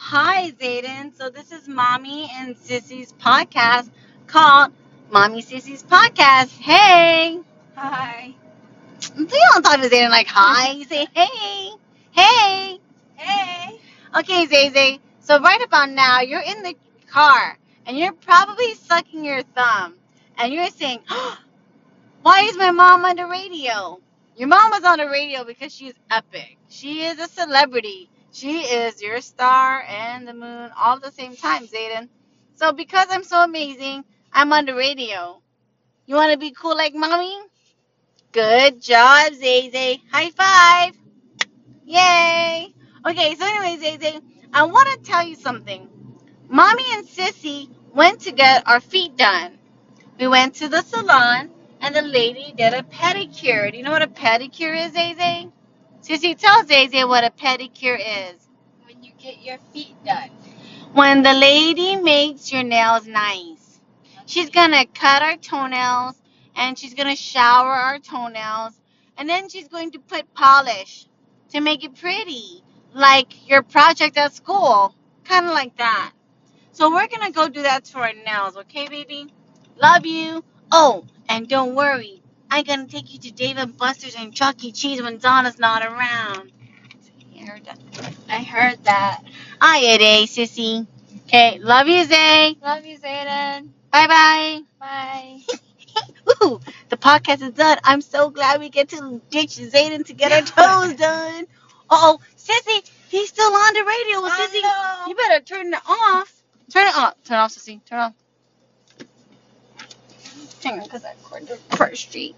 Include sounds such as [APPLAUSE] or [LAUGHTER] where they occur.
Hi, Zayden. So this is Mommy and Sissy's podcast called Mommy Sissy's Podcast. Hey. Hi. You don't talk to Zayden like hi. [LAUGHS] You say hey. Hey. Hey. Okay, Zay Zay. So right about now, you're in the car and you're probably sucking your thumb and you're saying, [GASPS] why is my mom on the radio? Your mom was on the radio because she's epic. She is a celebrity. She is your star and the moon all at the same time, Zayden. So because I'm so amazing, I'm on the radio. You want to be cool like mommy? Good job, Zay Zay. High five. Yay. Okay, so anyway, Zay Zay, I want to tell you something. Mommy and Sissy went to get our feet done. We went to the salon and the lady did a pedicure. Do you know what a pedicure is, Zay Zay? Sissy, tell Zay what a pedicure is. When you get your feet done. When the lady makes your nails nice. She's gonna cut our toenails and she's gonna shower our toenails and then she's going to put polish to make it pretty. Like your project at school. Kinda like that. So we're gonna go do that to our nails, okay, baby? Love you. Oh, and don't worry. I'm gonna take you to Dave and Buster's and Chuck E. Cheese when Donna's not around. I heard that? I heard that. Aye, day, sissy. Okay, love you, Zay. Love you, Zayden. Bye bye. Bye. Woo, the podcast is done. I'm so glad we get to ditch Zayden to get our [LAUGHS] toes done. Uh oh, Sissy, he's still on the radio. Well, Sissy, you better turn it off. Turn it off. Turn it off, Sissy. Turn it off. Because I recorded the first street.